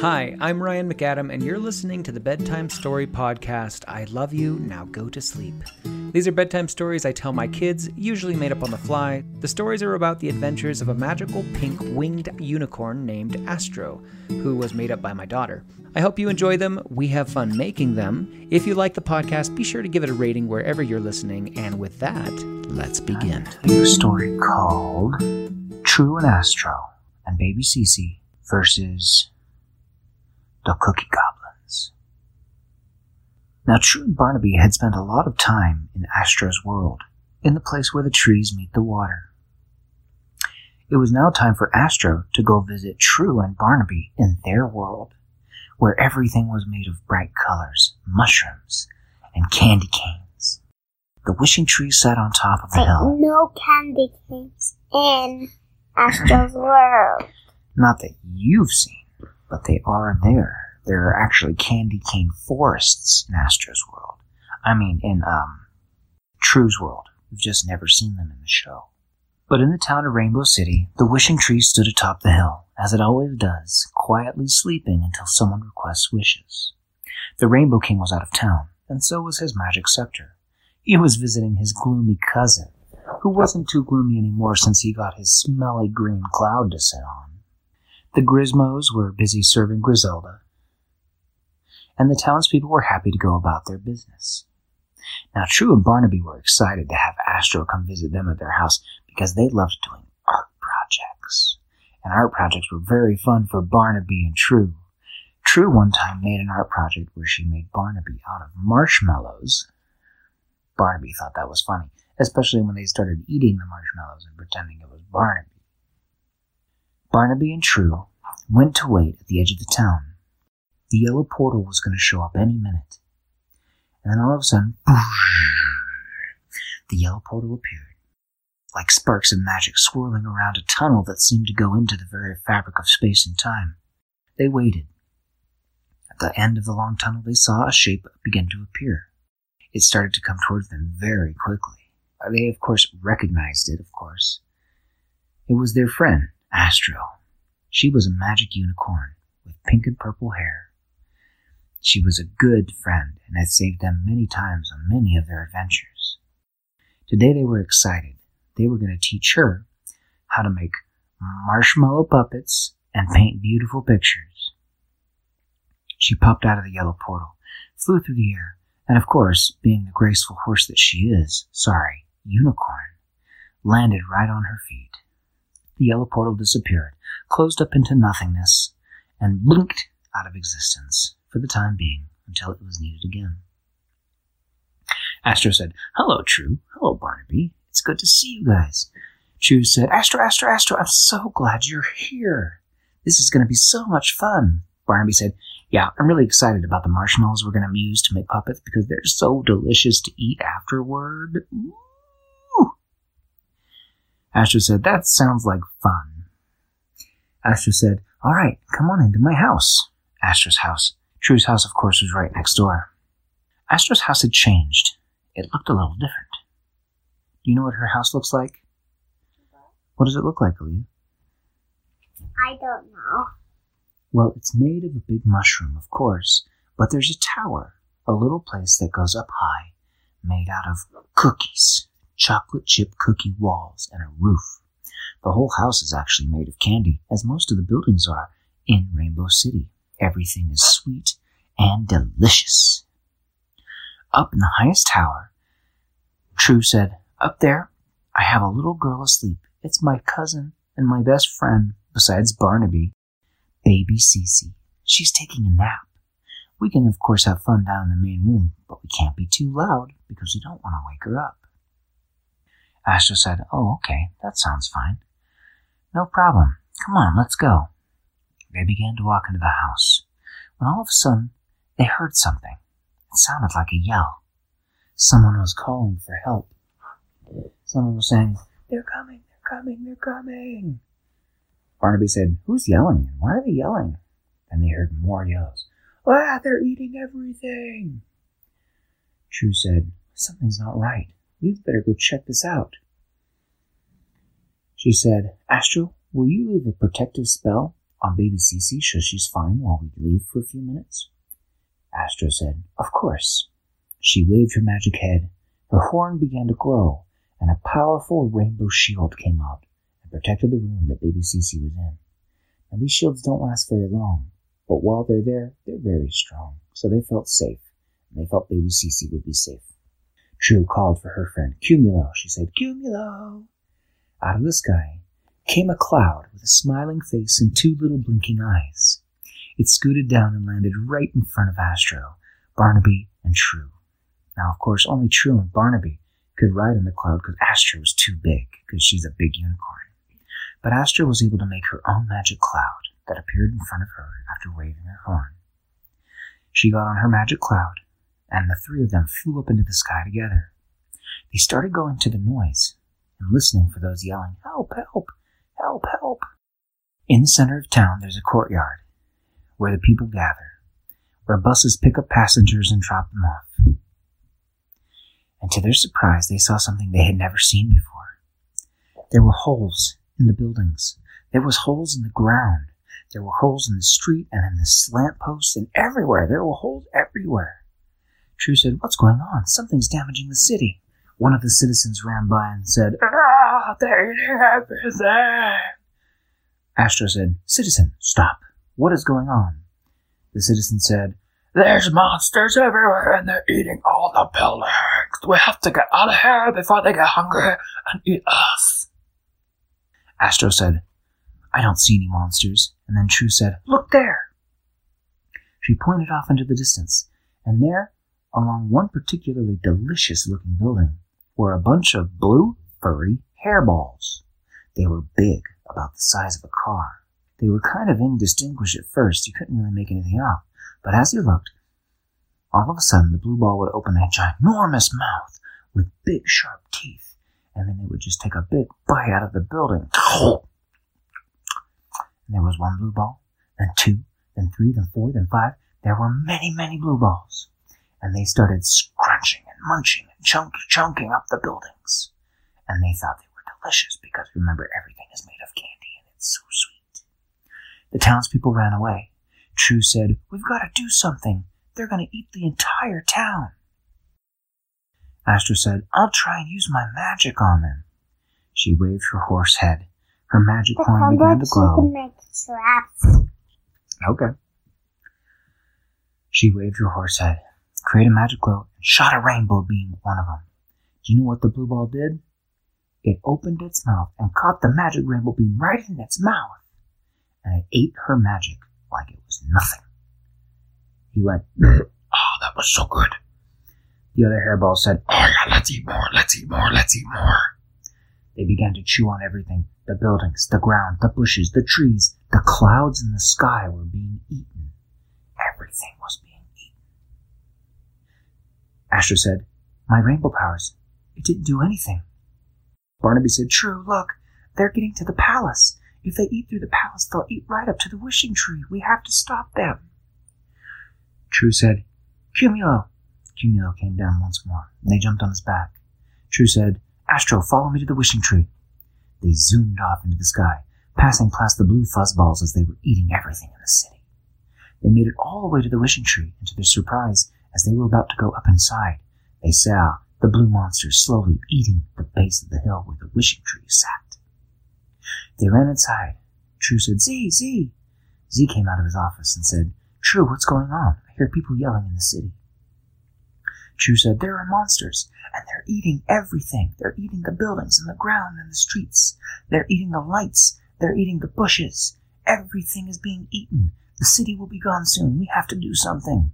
Hi, I'm Ryan McAdam, and you're listening to the Bedtime Story Podcast. I love you, now go to sleep. These are bedtime stories I tell my kids, usually made up on the fly. The stories are about the adventures of a magical pink winged unicorn named Astro, who was made up by my daughter. I hope you enjoy them. We have fun making them. If you like the podcast, be sure to give it a rating wherever you're listening. And with that, let's begin. A new story called True and Astro and Baby Cece versus the Cookie Goblins. Now, True and Barnaby had spent a lot of time in Astro's world, in the place where the trees meet the water. It was now time for Astro to go visit True and Barnaby in their world, where everything was made of bright colors, mushrooms, and candy canes. The wishing tree sat on top of a hill. No candy canes in Astro's world. Not that you've seen, but they are there. There are actually candy cane forests in Astro's world. I mean, in um, True's world. We've just never seen them in the show. But in the town of Rainbow City, the wishing tree stood atop the hill, as it always does, quietly sleeping until someone requests wishes. The Rainbow King was out of town, and so was his magic scepter. He was visiting his gloomy cousin, who wasn't too gloomy anymore since he got his smelly green cloud to sit on. The Grizmos were busy serving Grizelda, and the townspeople were happy to go about their business. Now, True and Barnaby were excited to have Astro come visit them at their house because they loved doing art projects. And art projects were very fun for Barnaby and True. True one time made an art project where she made Barnaby out of marshmallows. Barnaby thought that was funny, especially when they started eating the marshmallows and pretending it was Barnaby. Barnaby and True went to wait at the edge of the town. The yellow portal was going to show up any minute. And then all of a sudden, the yellow portal appeared, like sparks of magic swirling around a tunnel that seemed to go into the very fabric of space and time. They waited. At the end of the long tunnel, they saw a shape begin to appear. It started to come towards them very quickly. They, of course, recognized it, of course. It was their friend, Astro. She was a magic unicorn with pink and purple hair. She was a good friend and had saved them many times on many of their adventures. Today they were excited. They were going to teach her how to make marshmallow puppets and paint beautiful pictures. She popped out of the yellow portal, flew through the air, and of course, being the graceful horse that she is, sorry, unicorn, landed right on her feet. The yellow portal disappeared, closed up into nothingness, and blinked out of existence for the time being until it was needed again. Astro said, Hello, True. Hello, Barnaby. It's good to see you guys. True said, Astro, Astro, Astro, I'm so glad you're here. This is going to be so much fun. Barnaby said, Yeah, I'm really excited about the marshmallows we're going to use to make puppets because they're so delicious to eat afterward. Ooh. Astro said, That sounds like fun. Astro said, All right, come on into my house. Astro's house. True's house, of course, was right next door. Astro's house had changed. It looked a little different. Do you know what her house looks like? What does it look like, Aaliyah? I don't know. Well, it's made of a big mushroom, of course, but there's a tower, a little place that goes up high, made out of cookies, chocolate chip cookie walls, and a roof. The whole house is actually made of candy, as most of the buildings are in Rainbow City. Everything is sweet and delicious. Up in the highest tower, True said, Up there, I have a little girl asleep. It's my cousin and my best friend, besides Barnaby, baby Cece. She's taking a nap. We can, of course, have fun down in the main room, but we can't be too loud because we don't want to wake her up. Astro said, Oh, okay, that sounds fine. No problem. Come on, let's go. They began to walk into the house, when all of a sudden they heard something. It sounded like a yell. Someone was calling for help. Someone was saying, They're coming, they're coming, they're coming. Barnaby said, Who's yelling why are they yelling? Then they heard more yells. Ah, they're eating everything. True said, Something's not right. We'd better go check this out. She said, Astro, will you leave a protective spell on baby Cece so she's fine while we leave for a few minutes? Astro said, Of course. She waved her magic head, her horn began to glow, and a powerful rainbow shield came out and protected the room that baby Cece was in. Now, these shields don't last very long, but while they're there, they're very strong, so they felt safe, and they felt baby Cece would be safe. True called for her friend Cumulo. She said, Cumulo! Out of the sky came a cloud with a smiling face and two little blinking eyes. It scooted down and landed right in front of Astro, Barnaby, and True. Now, of course, only True and Barnaby could ride in the cloud because Astro was too big, because she's a big unicorn. But Astro was able to make her own magic cloud that appeared in front of her after waving her horn. She got on her magic cloud, and the three of them flew up into the sky together. They started going to the noise and listening for those yelling, Help, help, help, help. In the center of town, there's a courtyard where the people gather, where buses pick up passengers and drop them off. And to their surprise, they saw something they had never seen before. There were holes in the buildings. There was holes in the ground. There were holes in the street and in the slant posts and everywhere. There were holes everywhere. True said, What's going on? Something's damaging the city. One of the citizens ran by and said, Ah, they're eating everything. Astro said, Citizen, stop. What is going on? The citizen said, There's monsters everywhere and they're eating all the buildings. We have to get out of here before they get hungry and eat us. Astro said, I don't see any monsters. And then True said, Look there. She pointed off into the distance, and there, along one particularly delicious looking building, were a bunch of blue, furry hairballs. They were big, about the size of a car. They were kind of indistinguished at first. You couldn't really make anything out. But as you looked, all of a sudden the blue ball would open a ginormous mouth with big sharp teeth, and then it would just take a big bite out of the building. And there was one blue ball, then two, then three, then four, then five. There were many, many blue balls, and they started scrunching and munching and chunk- chunking up the buildings. And they thought they were delicious because remember, everything is made of candy and it's so sweet. The townspeople ran away. True said, We've got to do something. They're going to eat the entire town. Astro said, I'll try and use my magic on them. She waved her horse head. Her magic horn began to glow. can make traps. Okay. She waved her horse head, created a magic glow, and shot a rainbow beam at one of them. Do you know what the blue ball did? It opened its mouth and caught the magic rainbow beam right in its mouth, and it ate her magic like it was nothing. He went, Oh, that was so good. The other hairball said, Oh, yeah, let's eat more, let's eat more, let's eat more. They began to chew on everything the buildings, the ground, the bushes, the trees, the clouds in the sky were being eaten. Everything was being Astro said, My rainbow powers, it didn't do anything. Barnaby said, True, look, they're getting to the palace. If they eat through the palace, they'll eat right up to the wishing tree. We have to stop them. True said, Cumulo. Cumulo came down once more, and they jumped on his back. True said, Astro, follow me to the wishing tree. They zoomed off into the sky, passing past the blue fuzzballs as they were eating everything in the city. They made it all the way to the wishing tree, and to their surprise, as they were about to go up inside, they saw the blue monster slowly eating the base of the hill where the wishing tree sat. They ran inside. True said, Zee, Zee. Zee came out of his office and said, True, what's going on? I hear people yelling in the city. True said, There are monsters, and they're eating everything. They're eating the buildings and the ground and the streets. They're eating the lights. They're eating the bushes. Everything is being eaten. The city will be gone soon. We have to do something.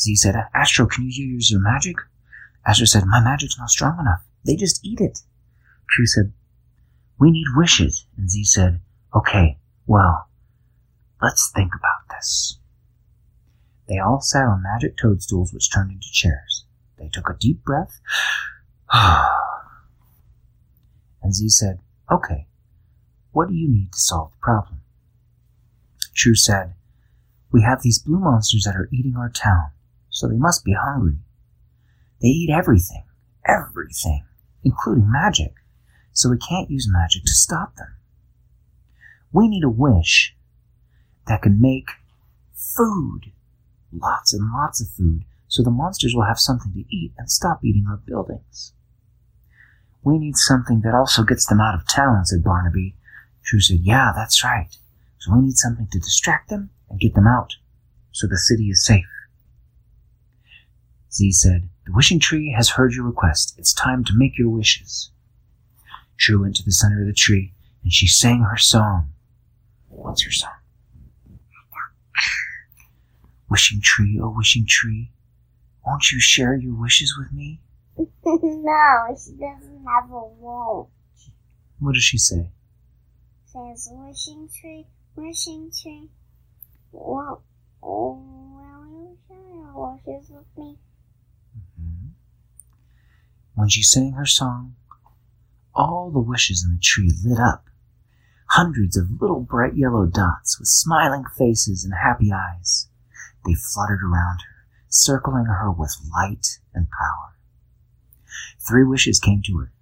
Zee said, Astro, can you use your magic? Astro said, My magic's not strong enough. They just eat it. True said, We need wishes. And Zee said, Okay, well, let's think about this. They all sat on magic toadstools which turned into chairs. They took a deep breath. and Zee said, Okay, what do you need to solve the problem? True said, We have these blue monsters that are eating our town, so they must be hungry. They eat everything, everything, including magic, so we can't use magic to stop them. We need a wish. that can make food. Lots and lots of food, so the monsters will have something to eat and stop eating our buildings. We need something that also gets them out of town, said Barnaby. True said, Yeah, that's right. So we need something to distract them and get them out, so the city is safe. Zee said, The wishing tree has heard your request. It's time to make your wishes. True went to the center of the tree, and she sang her song. What's her song? Wishing tree, oh wishing tree, won't you share your wishes with me? no, she doesn't have a won't. What does she say? Says wishing tree, wishing tree. Well, oh, will you share your wishes with me? Mhm. When she sang her song, all the wishes in the tree lit up. Hundreds of little bright yellow dots with smiling faces and happy eyes. They fluttered around her, circling her with light and power. Three wishes came to her.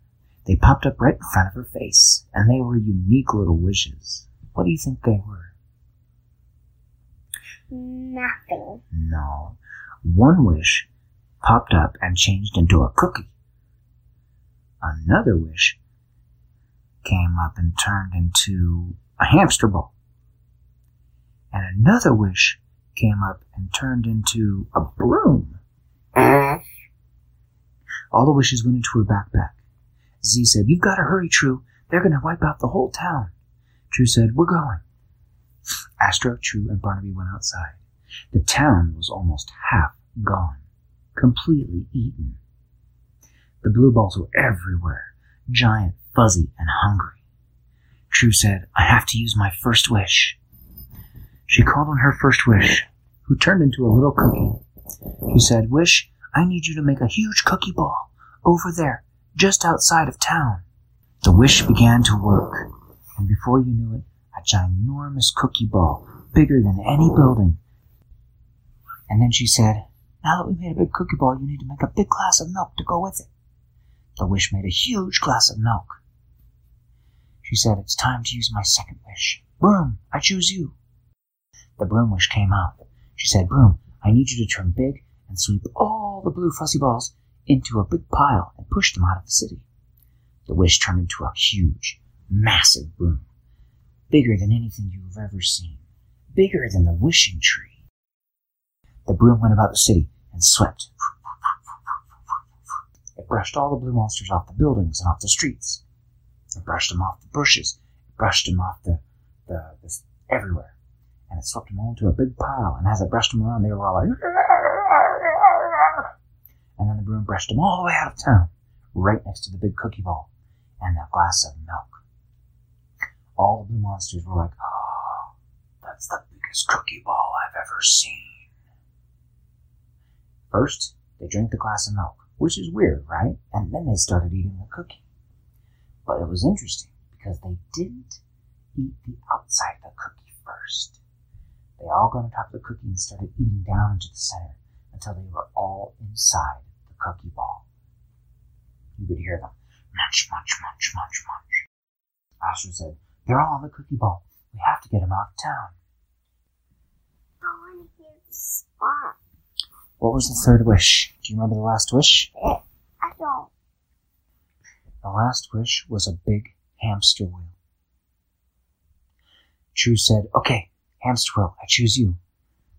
They popped up right in front of her face, and they were unique little wishes. What do you think they were? Nothing. No. One wish popped up and changed into a cookie. Another wish came up and turned into a hamster ball. And another wish came up and turned into a broom. All the wishes went into her backpack. Zee said, You've got to hurry, True. They're going to wipe out the whole town. True said, We're going. Astro, True, and Barnaby went outside. The town was almost half gone, completely eaten. The blue balls were everywhere, giant, fuzzy, and hungry. True said, I have to use my first wish. She called on her first wish, who turned into a little cookie. She said, Wish, I need you to make a huge cookie ball over there, just outside of town. The wish began to work, and before you knew it, a ginormous cookie ball, bigger than any building. And then she said, Now that we made a big cookie ball, you need to make a big glass of milk to go with it. The wish made a huge glass of milk. She said, It's time to use my second wish. Broom, I choose you. The broom wish came out. She said, Broom, I need you to turn big and sweep all the blue fuzzy balls into a big pile and push them out of the city. The wish turned into a huge, massive broom, bigger than anything you've ever seen, bigger than the wishing tree. The broom went about the city and swept. It brushed all the blue monsters off the buildings and off the streets. It brushed them off the bushes. It brushed them off the, the, the everywhere. And it swept them all into a big pile. And as it brushed them around, they were all like, and then the broom brushed them all the way out of town, right next to the big cookie ball and that glass of milk. All the blue monsters were like, oh, that's the biggest cookie ball I've ever seen. First, they drank the glass of milk, which is weird, right? And then they started eating the cookie. But it was interesting because they didn't eat the outside of the cookie first. They all got on top of the cookie and started eating down into the center until they were all inside the cookie ball. You could hear them munch, munch, munch, munch, munch. Astro said, They're all on the cookie ball. We have to get them out of town. I want to hear the spot. What was the third wish? Do you remember the last wish? I don't. The last wish was a big hamster wheel. True said, Okay, hamster wheel, I choose you.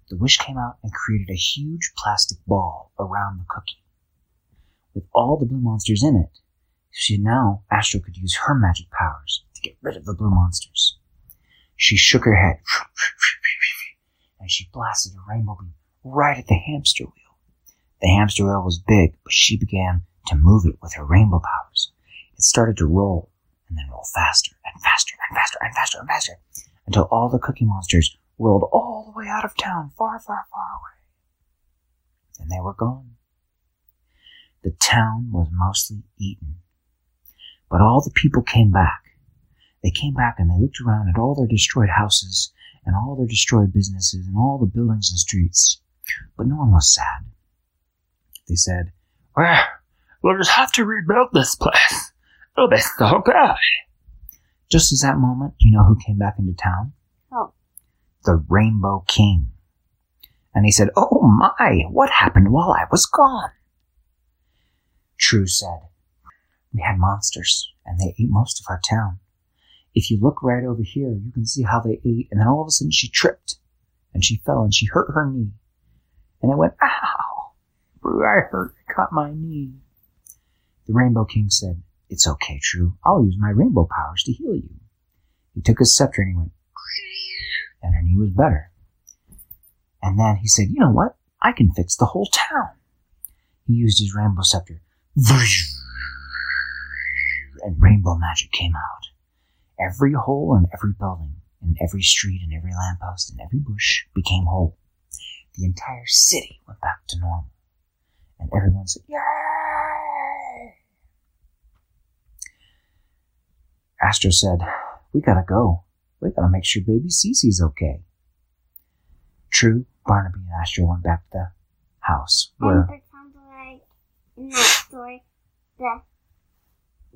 The wish came out and created a huge plastic ball around the cookie. With all the blue monsters in it, she now, Astro could use her magic powers to get rid of the blue monsters. She shook her head, and she blasted a rainbow beam right at the hamster wheel. The hamster wheel was big, but she began to move it with her rainbow powers. It started to roll, and then roll faster and faster and faster and faster and faster, until all the cookie monsters rolled all the way out of town, far, far, far away. And they were gone. The town was mostly eaten. But all the people came back. They came back and they looked around at all their destroyed houses and all their destroyed businesses and all the buildings and streets. But no one was sad. They said, Well, we'll just have to rebuild this place. It'll be so good. Just as that moment, you know who came back into town? Oh. the Rainbow King. And he said, Oh my, what happened while I was gone? True said, We had monsters, and they ate most of our town. If you look right over here, you can see how they ate, and then all of a sudden she tripped, and she fell, and she hurt her knee. And I went, Ow! I hurt, I cut my knee. The Rainbow King said, It's okay, True. I'll use my rainbow powers to heal you. He took his scepter and he went, and her knee was better. And then he said, You know what? I can fix the whole town. He used his rainbow scepter, and rainbow magic came out. Every hole in every building, in every street, in every lamppost, in every bush became whole. The entire city went back to normal. And everyone said, Yay! Astro said, We gotta go. We gotta make sure baby Cece's okay. True, Barnaby and Astro went back to the house where And it sounds like in that story, the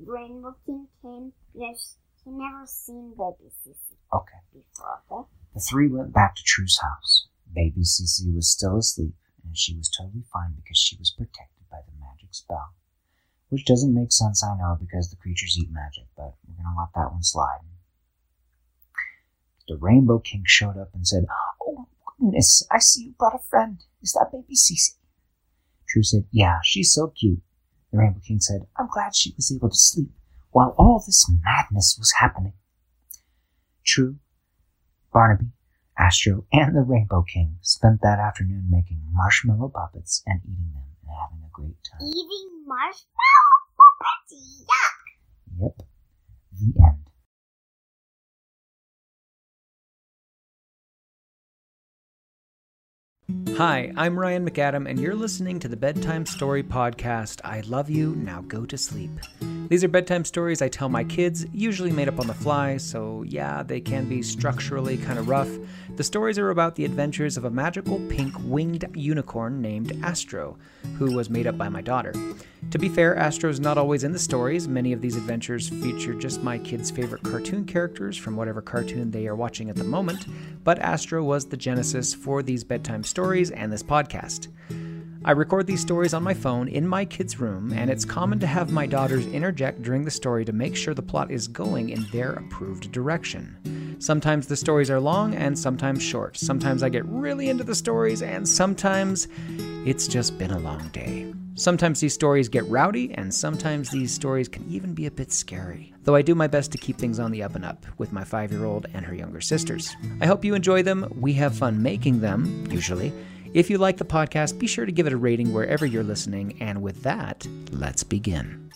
Rainbow King came because he never seen baby Sissy Okay. before. Okay? The three went back to True's house. Baby Cece was still asleep, and she was totally fine because she was protected by the magic spell. Which doesn't make sense, I know, because the creatures eat magic, but we're gonna let that one slide. The Rainbow King showed up and said, Oh goodness, I see you brought a friend. Is that baby Cece? True said, Yeah, she's so cute. The Rainbow King said, I'm glad she was able to sleep while all this madness was happening. True, Barnaby, Astro, and the Rainbow King spent that afternoon making marshmallow puppets and eating them and having a great time. Eating marshmallow puppets. Yuck! Yep. The end. Hi, I'm Ryan McAdam, and you're listening to the Bedtime Story Podcast. I love you, now go to sleep. These are bedtime stories I tell my kids, usually made up on the fly, so yeah, they can be structurally kind of rough. The stories are about the adventures of a magical pink winged unicorn named Astro, who was made up by my daughter. To be fair, Astro's not always in the stories. Many of these adventures feature just my kids' favorite cartoon characters from whatever cartoon they are watching at the moment, but Astro was the genesis for these bedtime stories and this podcast. I record these stories on my phone in my kids' room, and it's common to have my daughters interject during the story to make sure the plot is going in their approved direction. Sometimes the stories are long and sometimes short. Sometimes I get really into the stories, and sometimes it's just been a long day. Sometimes these stories get rowdy, and sometimes these stories can even be a bit scary. Though I do my best to keep things on the up and up with my five year old and her younger sisters. I hope you enjoy them. We have fun making them, usually. If you like the podcast, be sure to give it a rating wherever you're listening. And with that, let's begin.